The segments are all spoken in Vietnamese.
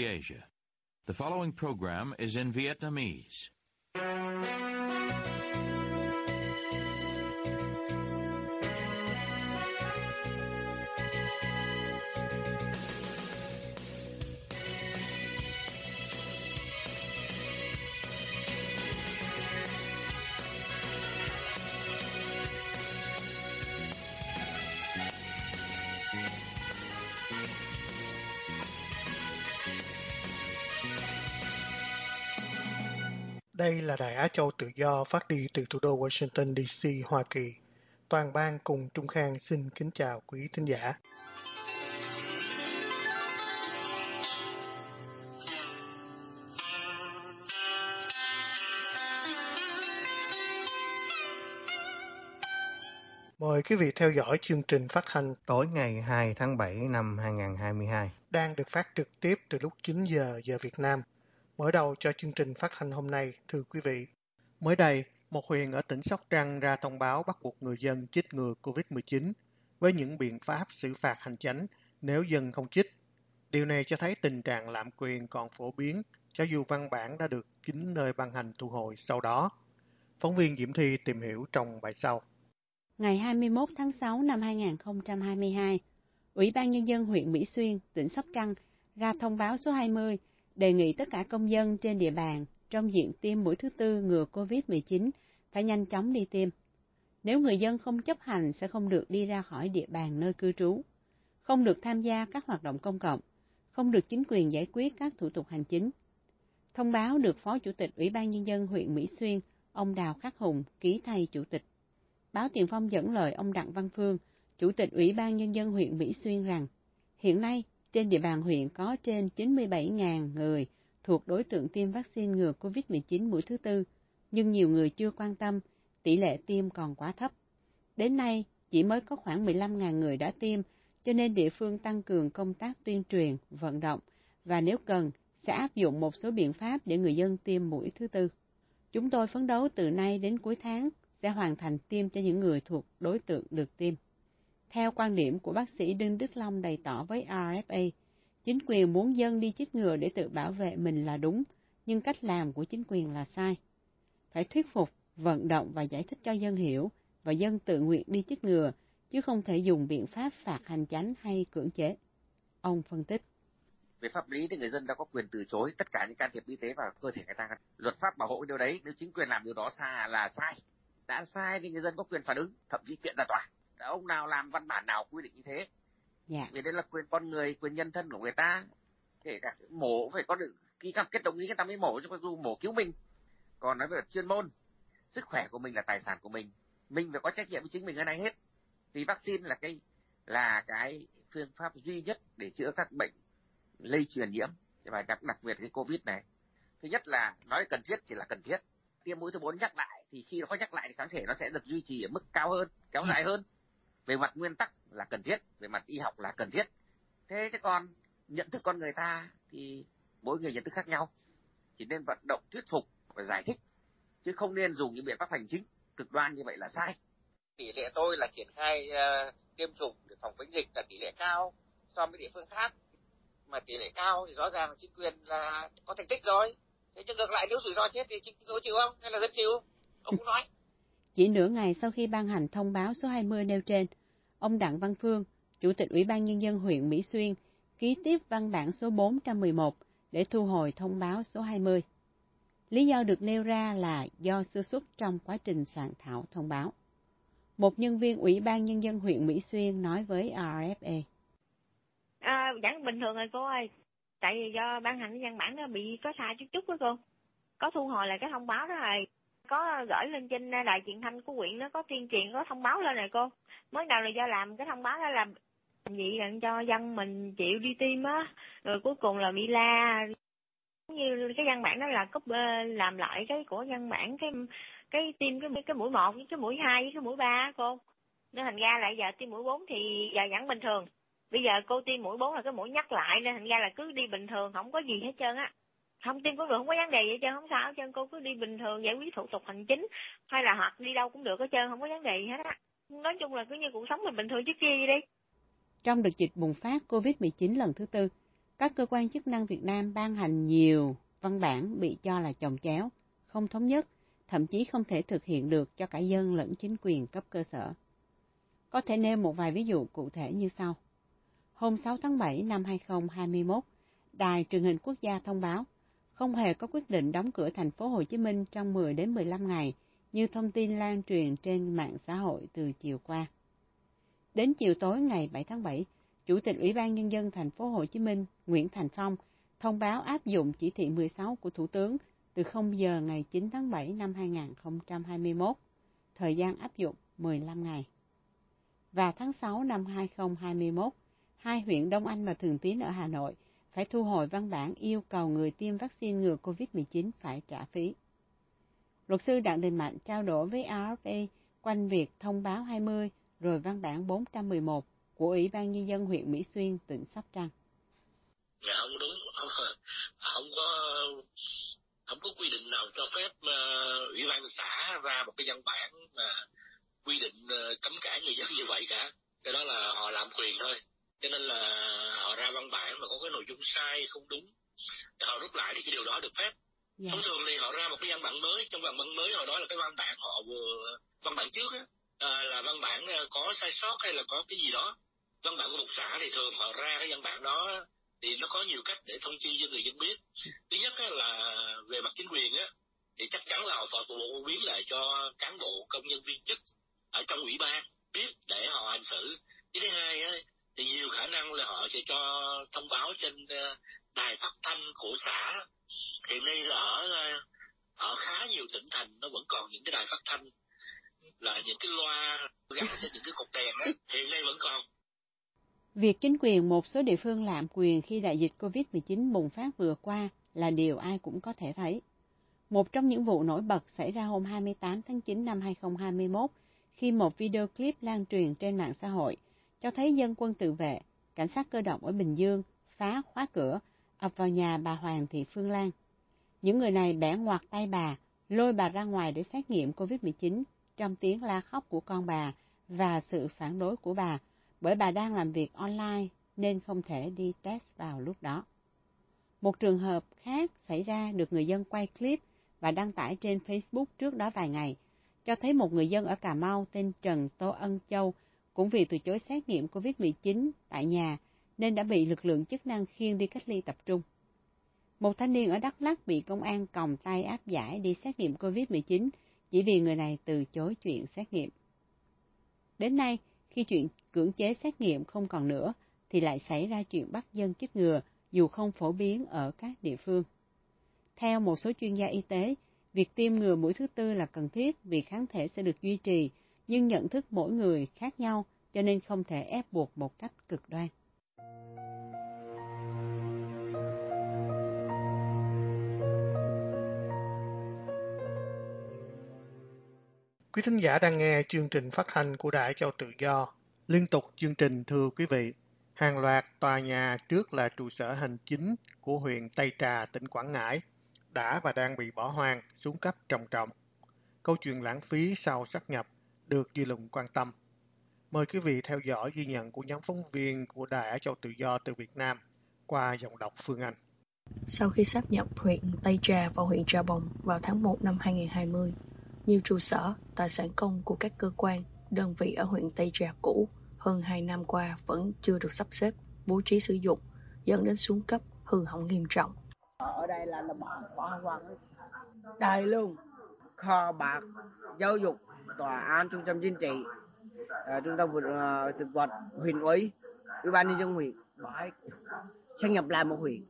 Asia. The following program is in Vietnamese. Đây là Đài Á Châu Tự Do phát đi từ thủ đô Washington DC, Hoa Kỳ. Toàn ban cùng Trung Khang xin kính chào quý thính giả. Mời quý vị theo dõi chương trình phát hành tối ngày 2 tháng 7 năm 2022. đang được phát trực tiếp từ lúc 9 giờ giờ Việt Nam. Mở đầu cho chương trình phát hành hôm nay, thưa quý vị. Mới đây, một huyện ở tỉnh Sóc Trăng ra thông báo bắt buộc người dân chích ngừa COVID-19 với những biện pháp xử phạt hành chánh nếu dân không chích. Điều này cho thấy tình trạng lạm quyền còn phổ biến, cho dù văn bản đã được chính nơi ban hành thu hồi sau đó. Phóng viên Diễm Thi tìm hiểu trong bài sau. Ngày 21 tháng 6 năm 2022, Ủy ban Nhân dân huyện Mỹ Xuyên, tỉnh Sóc Trăng ra thông báo số 20 đề nghị tất cả công dân trên địa bàn trong diện tiêm mũi thứ tư ngừa COVID-19 phải nhanh chóng đi tiêm. Nếu người dân không chấp hành sẽ không được đi ra khỏi địa bàn nơi cư trú, không được tham gia các hoạt động công cộng, không được chính quyền giải quyết các thủ tục hành chính. Thông báo được Phó Chủ tịch Ủy ban Nhân dân huyện Mỹ Xuyên, ông Đào Khắc Hùng ký thay Chủ tịch. Báo Tiền Phong dẫn lời ông Đặng Văn Phương, Chủ tịch Ủy ban Nhân dân huyện Mỹ Xuyên rằng, hiện nay trên địa bàn huyện có trên 97.000 người thuộc đối tượng tiêm vaccine ngừa COVID-19 mũi thứ tư, nhưng nhiều người chưa quan tâm, tỷ lệ tiêm còn quá thấp. Đến nay, chỉ mới có khoảng 15.000 người đã tiêm, cho nên địa phương tăng cường công tác tuyên truyền, vận động, và nếu cần, sẽ áp dụng một số biện pháp để người dân tiêm mũi thứ tư. Chúng tôi phấn đấu từ nay đến cuối tháng sẽ hoàn thành tiêm cho những người thuộc đối tượng được tiêm. Theo quan điểm của bác sĩ Đinh Đức Long bày tỏ với RFA, chính quyền muốn dân đi chích ngừa để tự bảo vệ mình là đúng, nhưng cách làm của chính quyền là sai. Phải thuyết phục, vận động và giải thích cho dân hiểu, và dân tự nguyện đi chích ngừa, chứ không thể dùng biện pháp phạt hành chánh hay cưỡng chế. Ông phân tích. về pháp lý thì người dân đã có quyền từ chối tất cả những can thiệp y tế vào cơ thể người ta luật pháp bảo hộ cái điều đấy nếu chính quyền làm điều đó xa là sai đã sai thì người dân có quyền phản ứng thậm chí kiện ra tòa ông nào làm văn bản nào quy định như thế? Dạ, vì đây là quyền con người quyền nhân thân của người ta. Kể cả mổ phải có được ký cam kết đồng ý người ta mới mổ chứ không dù mổ cứu mình. Còn nói về chuyên môn sức khỏe của mình là tài sản của mình. Mình phải có trách nhiệm với chính mình hơn ai hết. Vì vaccine là cái là cái phương pháp duy nhất để chữa các bệnh lây truyền nhiễm. Và đặc đặc biệt cái covid này. Thứ nhất là nói cần thiết chỉ là cần thiết. Tiêm mũi thứ bốn nhắc lại thì khi nó có nhắc lại thì kháng thể nó sẽ được duy trì ở mức cao hơn kéo dài hơn về mặt nguyên tắc là cần thiết về mặt y học là cần thiết. Thế chứ còn nhận thức con người ta thì mỗi người nhận thức khác nhau. Chỉ nên vận động thuyết phục và giải thích chứ không nên dùng những biện pháp hành chính cực đoan như vậy là sai. Tỷ lệ tôi là triển khai uh, tiêm chủng để phòng chống dịch là tỷ lệ cao so với địa phương khác. Mà tỷ lệ cao thì rõ ràng chính quyền là có thành tích rồi. Thế nhưng ngược lại nếu rủi ro chết thì chính tôi chịu không? Hay là dân chịu? Ông cũng nói. Chỉ nửa ngày sau khi ban hành thông báo số 20 nêu trên, ông Đặng Văn Phương, Chủ tịch Ủy ban Nhân dân huyện Mỹ Xuyên, ký tiếp văn bản số 411 để thu hồi thông báo số 20. Lý do được nêu ra là do sơ xuất trong quá trình soạn thảo thông báo. Một nhân viên Ủy ban Nhân dân huyện Mỹ Xuyên nói với RFA. E. À, vẫn bình thường rồi cô ơi. Tại vì do ban hành văn bản nó bị có sai chút chút đó cô. Có thu hồi lại cái thông báo đó rồi. Có gửi lên trên đài truyền thanh của quyện nó có tuyên truyền, có thông báo lên này cô. Mới đầu là do làm cái thông báo đó là vậy là cho dân mình chịu đi tiêm á. Rồi cuối cùng là bị la. Như cái văn bản đó là cúp làm lại cái của văn bản, cái cái tiêm cái cái mũi một với cái mũi hai với cái mũi ba cô. Nên thành ra lại giờ tiêm mũi bốn thì giờ vẫn bình thường bây giờ cô tiêm mũi bốn là cái mũi nhắc lại, nên thành ra là cứ đi bình thường, không có gì hết trơn á không tiêm cũng được không có vấn đề gì hết trơn không sao hết trơn cô cứ đi bình thường giải quyết thủ tục hành chính hay là hoặc đi đâu cũng được hết trơn không có vấn đề gì hết á nói chung là cứ như cuộc sống mình bình thường trước kia vậy đi Trong đợt dịch bùng phát COVID-19 lần thứ tư, các cơ quan chức năng Việt Nam ban hành nhiều văn bản bị cho là chồng chéo, không thống nhất, thậm chí không thể thực hiện được cho cả dân lẫn chính quyền cấp cơ sở. Có thể nêu một vài ví dụ cụ thể như sau. Hôm 6 tháng 7 năm 2021, Đài truyền hình quốc gia thông báo không hề có quyết định đóng cửa thành phố Hồ Chí Minh trong 10 đến 15 ngày như thông tin lan truyền trên mạng xã hội từ chiều qua. Đến chiều tối ngày 7 tháng 7, Chủ tịch Ủy ban Nhân dân thành phố Hồ Chí Minh Nguyễn Thành Phong thông báo áp dụng chỉ thị 16 của Thủ tướng từ 0 giờ ngày 9 tháng 7 năm 2021, thời gian áp dụng 15 ngày. Và tháng 6 năm 2021, hai huyện Đông Anh và Thường Tín ở Hà Nội phải thu hồi văn bản yêu cầu người tiêm vaccine ngừa COVID-19 phải trả phí. Luật sư Đặng Đình Mạnh trao đổi với RFA quanh việc thông báo 20 rồi văn bản 411 của Ủy ban Nhân dân huyện Mỹ Xuyên, tỉnh Sóc Trăng. Dạ không đúng, không, không có không có quy định nào cho phép uh, ủy ban xã ra một cái văn bản mà quy định uh, cấm cản người dân như vậy cả. Cái đó là họ làm quyền thôi. Cho nên là họ ra văn bản mà có cái nội dung sai không đúng, họ rút lại thì cái điều đó được phép. Yeah. Thông thường thì họ ra một cái văn bản mới, trong văn bản mới hồi đó là cái văn bản họ vừa văn bản trước á, à, là văn bản có sai sót hay là có cái gì đó văn bản của một xã thì thường họ ra cái văn bản đó thì nó có nhiều cách để thông chi cho người dân biết thứ nhất là về mặt chính quyền á thì chắc chắn là họ phải phổ biến lại cho cán bộ công nhân viên chức ở trong ủy ban biết để họ hành xử cái thứ hai á, thì nhiều khả năng là họ sẽ cho thông báo trên ờ, đài phát thanh của xã. Hiện nay là ở ờ, ở khá nhiều tỉnh thành nó vẫn còn những cái đài phát thanh là những cái loa gắn trên những cái cột đèn ấy, hiện nay vẫn còn. Việc chính quyền một số địa phương lạm quyền khi đại dịch COVID-19 bùng phát vừa qua là điều ai cũng có thể thấy. Một trong những vụ nổi bật xảy ra hôm 28 tháng 9 năm 2021 khi một video clip lan truyền trên mạng xã hội cho thấy dân quân tự vệ, cảnh sát cơ động ở Bình Dương phá khóa cửa, ập vào nhà bà Hoàng Thị Phương Lan. Những người này bẻ ngoặt tay bà, lôi bà ra ngoài để xét nghiệm COVID-19 trong tiếng la khóc của con bà và sự phản đối của bà bởi bà đang làm việc online nên không thể đi test vào lúc đó. Một trường hợp khác xảy ra được người dân quay clip và đăng tải trên Facebook trước đó vài ngày, cho thấy một người dân ở Cà Mau tên Trần Tô Ân Châu cũng vì từ chối xét nghiệm COVID-19 tại nhà nên đã bị lực lượng chức năng khiêng đi cách ly tập trung. Một thanh niên ở Đắk Lắk bị công an còng tay áp giải đi xét nghiệm COVID-19 chỉ vì người này từ chối chuyện xét nghiệm. Đến nay, khi chuyện cưỡng chế xét nghiệm không còn nữa, thì lại xảy ra chuyện bắt dân chích ngừa dù không phổ biến ở các địa phương. Theo một số chuyên gia y tế, việc tiêm ngừa mũi thứ tư là cần thiết vì kháng thể sẽ được duy trì, nhưng nhận thức mỗi người khác nhau cho nên không thể ép buộc một cách cực đoan. Quý thính giả đang nghe chương trình phát thanh của đại Châu Tự Do. Liên tục chương trình thưa quý vị, hàng loạt tòa nhà trước là trụ sở hành chính của huyện Tây Trà, tỉnh Quảng Ngãi đã và đang bị bỏ hoang, xuống cấp trầm trọng. Câu chuyện lãng phí sau sát nhập được dư luận quan tâm. Mời quý vị theo dõi ghi nhận của nhóm phóng viên của Đài Á Châu Tự Do từ Việt Nam qua giọng đọc Phương Anh. Sau khi sáp nhập huyện Tây Trà vào huyện Trà Bồng vào tháng 1 năm 2020, nhiều trụ sở, tài sản công của các cơ quan, đơn vị ở huyện Tây Trà cũ hơn 2 năm qua vẫn chưa được sắp xếp, bố trí sử dụng, dẫn đến xuống cấp, hư hỏng nghiêm trọng. Ở đây là, là bỏ, bỏ hoang đầy luôn. Kho bạc, giáo dục, tòa án, trung tâm chính trị, uh, trung tâm uh, thực vật, huyện ủy, ủy ban nhân dân huyện, bỏ sang nhập lại một huyện.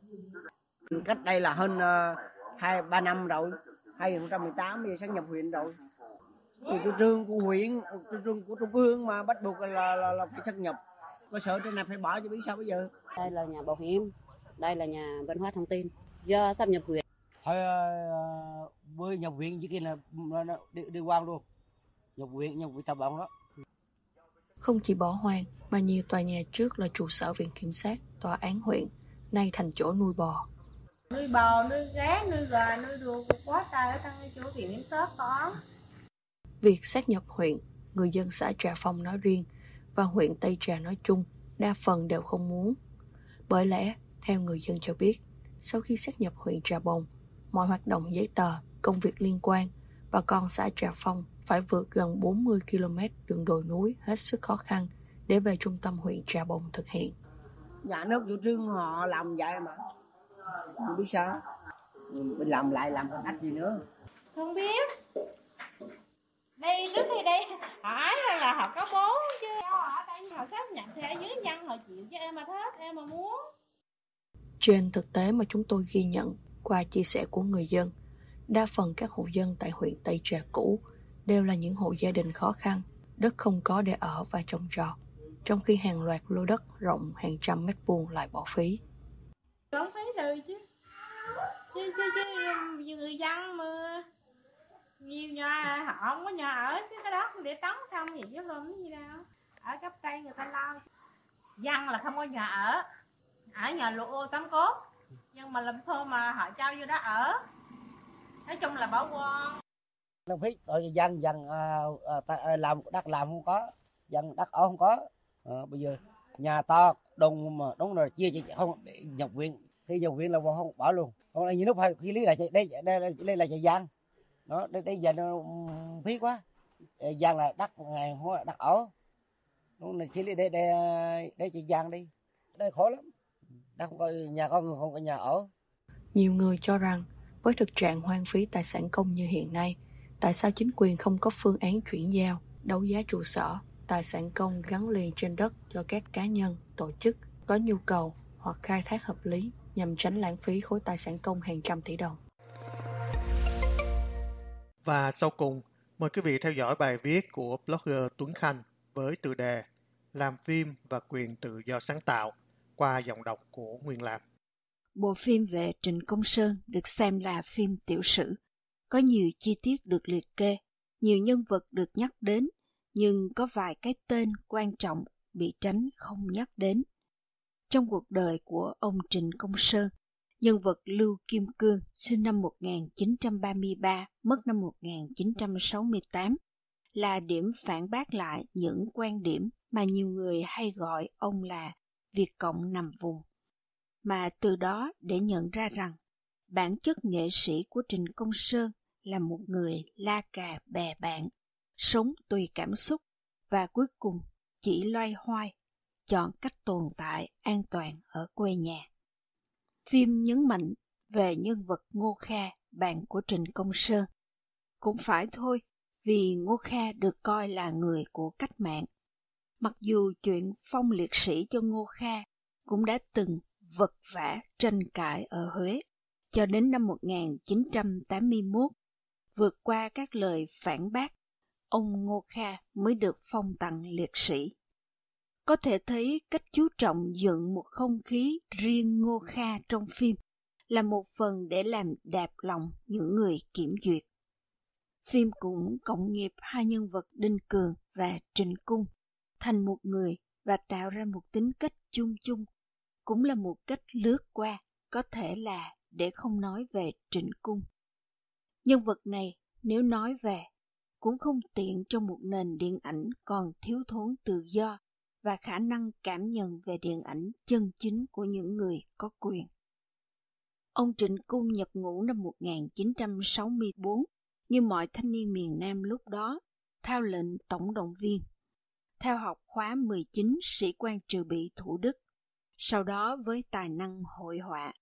Cách đây là hơn uh, hai ba năm rồi, 2018 bây giờ sang nhập huyện rồi. Thì chủ trương của huyện chủ trương của trung ương mà bắt buộc là là, là phải sát nhập. Cơ sở trên này phải bỏ cho biết sao bây giờ. Đây là nhà bảo hiểm đây là nhà văn hóa thông tin. Do sắp nhập huyện. Thôi với nhập huyện chỉ kia là đi, đi quan luôn nhập huyện nhập huyện tập bóng đó. Không chỉ bỏ hoang mà nhiều tòa nhà trước là trụ sở viện kiểm sát tòa án huyện nay thành chỗ nuôi bò. Nuôi bò nuôi gá nuôi gà nuôi đùa quá trời ở trong cái chỗ viện kiểm soát có. Việc sát nhập huyện, người dân xã Trà Phong nói riêng và huyện Tây Trà nói chung đa phần đều không muốn. Bởi lẽ, Theo người dân cho biết, sau khi sát nhập huyện Trà Bồng, mọi hoạt động giấy tờ, công việc liên quan, bà con xã Trà Phong phải vượt gần 40 km đường đồi núi hết sức khó khăn để về trung tâm huyện Trà Bồng thực hiện. Nhà nước chủ trương họ làm vậy mà. Không biết sao. Mình làm lại làm còn cách gì nữa. Không biết. Đây trước khi đây hỏi là họ có bố chứ ở đây họ sắp nhập thì ở dưới nhân họ chịu cho em mà thích em mà muốn. Trên thực tế mà chúng tôi ghi nhận qua chia sẻ của người dân, đa phần các hộ dân tại huyện Tây Trà cũ đều là những hộ gia đình khó khăn, đất không có để ở và trồng trọt, trong khi hàng loạt lô đất rộng hàng trăm mét vuông lại bỏ phí. Có phí rồi chứ. Chứ, chứ, chứ người dân mà. Nhiều nhà họ không có nhà ở chứ cái đó để trống không gì chứ không gì đâu. Ở cấp cây người ta lo. Dân là không có nhà ở. Ở nhà lụa ô tắm cốt. Nhưng mà làm sao mà họ trao vô đó ở? Nói chung là bảo quan nông phí tội dân dân ờ, ờ, ờ, làm đất làm không có dân đất ở không có. À, bây giờ nhà to đông mà đúng rồi chia không nhập viện. Khi nhập viện là không bỏ luôn. Còn lại nhiều lúc phải khi lý là đây đây đây, đây là chạy dân nó đây, đây giờ nó phí quá. Dân là đất ngày hôm là đất ở. Đúng là chỉ lý đây đây đây chị dân đi. Đây khó lắm. Đất không có nhà không không có nhà ở. Nhiều người cho rằng với thực trạng hoang phí tài sản công như hiện nay tại sao chính quyền không có phương án chuyển giao đấu giá trụ sở tài sản công gắn liền trên đất cho các cá nhân tổ chức có nhu cầu hoặc khai thác hợp lý nhằm tránh lãng phí khối tài sản công hàng trăm tỷ đồng và sau cùng, mời quý vị theo dõi bài viết của blogger Tuấn Khanh với tựa đề Làm phim và quyền tự do sáng tạo qua giọng đọc của Nguyên Lam. Bộ phim về Trịnh Công Sơn được xem là phim tiểu sử. Có nhiều chi tiết được liệt kê, nhiều nhân vật được nhắc đến, nhưng có vài cái tên quan trọng bị tránh không nhắc đến. Trong cuộc đời của ông Trịnh Công Sơn, Nhân vật Lưu Kim Cương sinh năm 1933, mất năm 1968, là điểm phản bác lại những quan điểm mà nhiều người hay gọi ông là Việt Cộng nằm vùng. Mà từ đó để nhận ra rằng bản chất nghệ sĩ của Trình Công Sơn là một người la cà bè bạn, sống tùy cảm xúc và cuối cùng chỉ loay hoay, chọn cách tồn tại an toàn ở quê nhà. Phim nhấn mạnh về nhân vật Ngô Kha, bạn của Trình Công Sơn. Cũng phải thôi, vì Ngô Kha được coi là người của cách mạng. Mặc dù chuyện phong liệt sĩ cho Ngô Kha cũng đã từng vật vã tranh cãi ở Huế, cho đến năm 1981, vượt qua các lời phản bác, ông Ngô Kha mới được phong tặng liệt sĩ. Có thể thấy cách chú trọng dựng một không khí riêng Ngô Kha trong phim là một phần để làm đạp lòng những người kiểm duyệt. Phim cũng cộng nghiệp hai nhân vật Đinh Cường và Trình Cung thành một người và tạo ra một tính cách chung chung, cũng là một cách lướt qua, có thể là để không nói về Trịnh Cung. Nhân vật này, nếu nói về, cũng không tiện trong một nền điện ảnh còn thiếu thốn tự do và khả năng cảm nhận về điện ảnh chân chính của những người có quyền. Ông Trịnh Cung nhập ngũ năm 1964 như mọi thanh niên miền Nam lúc đó, theo lệnh tổng động viên. Theo học khóa 19 sĩ quan trừ bị Thủ Đức. Sau đó với tài năng hội họa,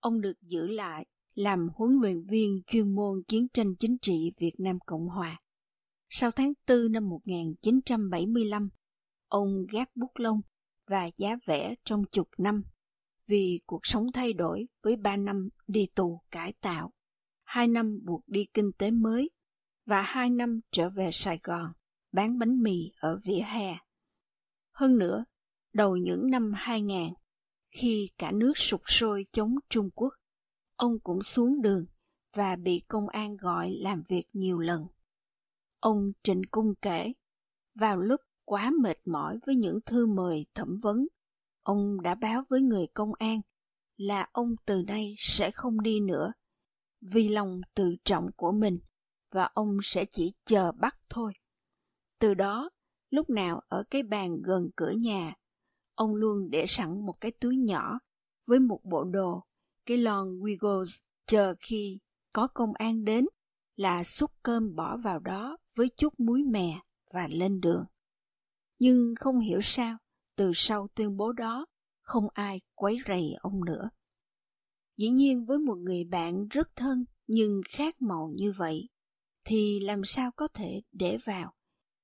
ông được giữ lại làm huấn luyện viên chuyên môn chiến tranh chính trị Việt Nam Cộng Hòa. Sau tháng 4 năm 1975, Ông gác bút lông và giá vẽ trong chục năm vì cuộc sống thay đổi với ba năm đi tù cải tạo, hai năm buộc đi kinh tế mới và hai năm trở về Sài Gòn bán bánh mì ở vỉa hè. Hơn nữa, đầu những năm 2000, khi cả nước sụp sôi chống Trung Quốc, ông cũng xuống đường và bị công an gọi làm việc nhiều lần. Ông Trịnh Cung kể, vào lúc quá mệt mỏi với những thư mời thẩm vấn, ông đã báo với người công an là ông từ nay sẽ không đi nữa vì lòng tự trọng của mình và ông sẽ chỉ chờ bắt thôi. Từ đó, lúc nào ở cái bàn gần cửa nhà, ông luôn để sẵn một cái túi nhỏ với một bộ đồ, cái lon Wiggles chờ khi có công an đến là xúc cơm bỏ vào đó với chút muối mè và lên đường. Nhưng không hiểu sao, từ sau tuyên bố đó, không ai quấy rầy ông nữa. Dĩ nhiên với một người bạn rất thân nhưng khác màu như vậy, thì làm sao có thể để vào,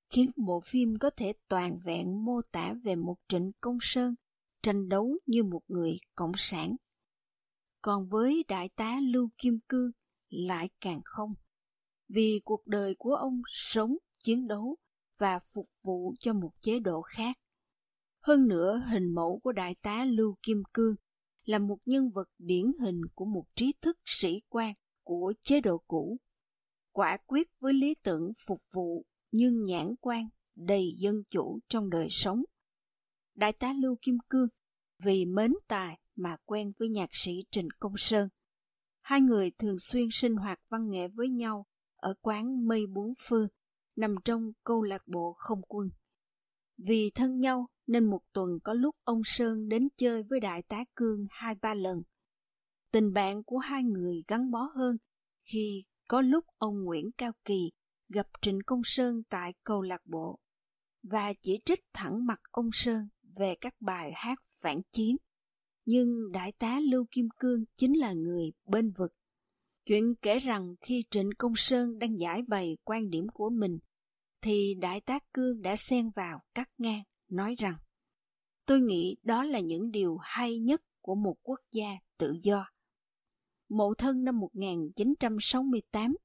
khiến bộ phim có thể toàn vẹn mô tả về một Trịnh Công Sơn tranh đấu như một người cộng sản. Còn với đại tá Lưu Kim Cương lại càng không, vì cuộc đời của ông sống, chiến đấu và phục vụ cho một chế độ khác. Hơn nữa, hình mẫu của đại tá Lưu Kim Cương là một nhân vật điển hình của một trí thức sĩ quan của chế độ cũ, quả quyết với lý tưởng phục vụ nhưng nhãn quan đầy dân chủ trong đời sống. Đại tá Lưu Kim Cương vì mến tài mà quen với nhạc sĩ Trịnh Công Sơn. Hai người thường xuyên sinh hoạt văn nghệ với nhau ở quán Mây Bốn Phương, nằm trong câu lạc bộ không quân. Vì thân nhau nên một tuần có lúc ông Sơn đến chơi với đại tá Cương hai ba lần. Tình bạn của hai người gắn bó hơn khi có lúc ông Nguyễn Cao Kỳ gặp Trịnh Công Sơn tại câu lạc bộ và chỉ trích thẳng mặt ông Sơn về các bài hát phản chiến. Nhưng đại tá Lưu Kim Cương chính là người bên vực. Chuyện kể rằng khi Trịnh Công Sơn đang giải bày quan điểm của mình, thì đại tá Cương đã xen vào cắt ngang, nói rằng Tôi nghĩ đó là những điều hay nhất của một quốc gia tự do. Mộ thân năm 1968,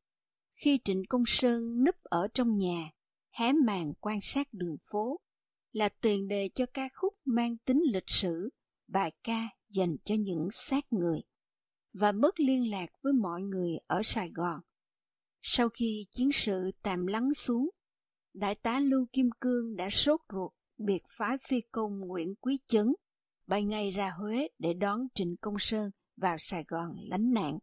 khi Trịnh Công Sơn núp ở trong nhà, hé màn quan sát đường phố, là tiền đề cho ca khúc mang tính lịch sử, bài ca dành cho những xác người, và mất liên lạc với mọi người ở Sài Gòn. Sau khi chiến sự tạm lắng xuống, Đại tá Lưu Kim Cương đã sốt ruột biệt phái phi công Nguyễn Quý Chấn bay ngay ra Huế để đón Trịnh Công Sơn vào Sài Gòn lánh nạn.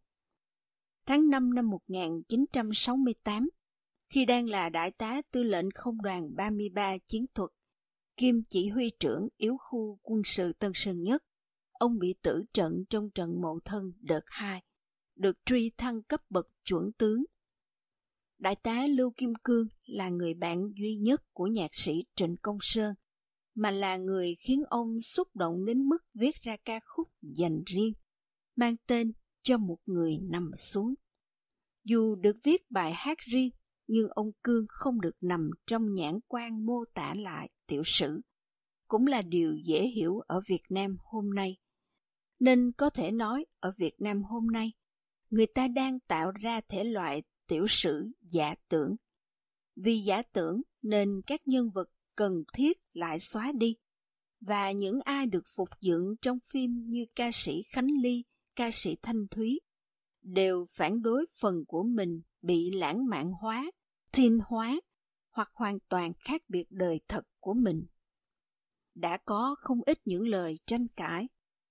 Tháng 5 năm 1968, khi đang là đại tá tư lệnh không đoàn 33 chiến thuật, kiêm chỉ huy trưởng yếu khu quân sự Tân Sơn Nhất, ông bị tử trận trong trận mộ thân đợt 2, được truy thăng cấp bậc chuẩn tướng. Đại tá Lưu Kim Cương là người bạn duy nhất của nhạc sĩ Trịnh Công Sơn mà là người khiến ông xúc động đến mức viết ra ca khúc dành riêng, mang tên cho một người nằm xuống. Dù được viết bài hát riêng, nhưng ông Cương không được nằm trong nhãn quan mô tả lại tiểu sử, cũng là điều dễ hiểu ở Việt Nam hôm nay. Nên có thể nói ở Việt Nam hôm nay, người ta đang tạo ra thể loại tiểu sử giả tưởng. Vì giả tưởng nên các nhân vật cần thiết lại xóa đi. Và những ai được phục dựng trong phim như ca sĩ Khánh Ly, ca sĩ Thanh Thúy, đều phản đối phần của mình bị lãng mạn hóa, thiên hóa hoặc hoàn toàn khác biệt đời thật của mình. Đã có không ít những lời tranh cãi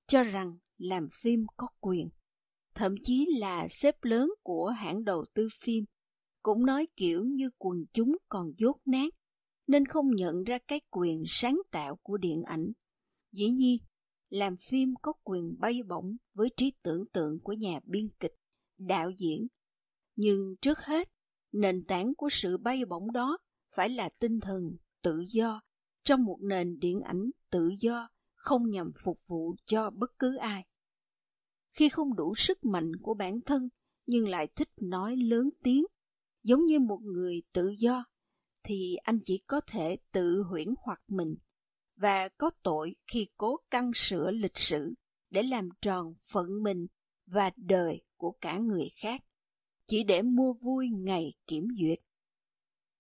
cho rằng làm phim có quyền. Thậm chí là xếp lớn của hãng đầu tư phim cũng nói kiểu như quần chúng còn dốt nát nên không nhận ra cái quyền sáng tạo của điện ảnh. Dĩ nhiên, làm phim có quyền bay bổng với trí tưởng tượng của nhà biên kịch, đạo diễn. Nhưng trước hết, nền tảng của sự bay bổng đó phải là tinh thần tự do trong một nền điện ảnh tự do không nhằm phục vụ cho bất cứ ai. Khi không đủ sức mạnh của bản thân nhưng lại thích nói lớn tiếng, giống như một người tự do thì anh chỉ có thể tự huyễn hoặc mình và có tội khi cố căng sửa lịch sử để làm tròn phận mình và đời của cả người khác, chỉ để mua vui ngày kiểm duyệt.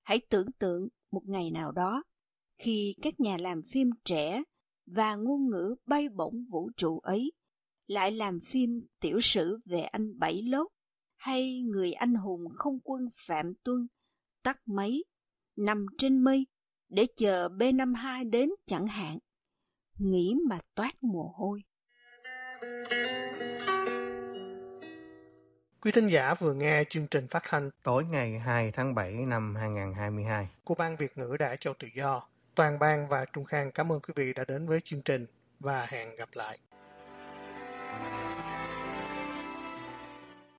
Hãy tưởng tượng một ngày nào đó, khi các nhà làm phim trẻ và ngôn ngữ bay bổng vũ trụ ấy lại làm phim tiểu sử về anh Bảy Lốt hay người anh hùng không quân Phạm Tuân tắt máy nằm trên mây để chờ B52 đến chẳng hạn. Nghĩ mà toát mồ hôi. Quý thính giả vừa nghe chương trình phát thanh tối ngày 2 tháng 7 năm 2022 của Ban Việt ngữ Đại Châu Tự Do. Toàn ban và Trung Khang cảm ơn quý vị đã đến với chương trình và hẹn gặp lại.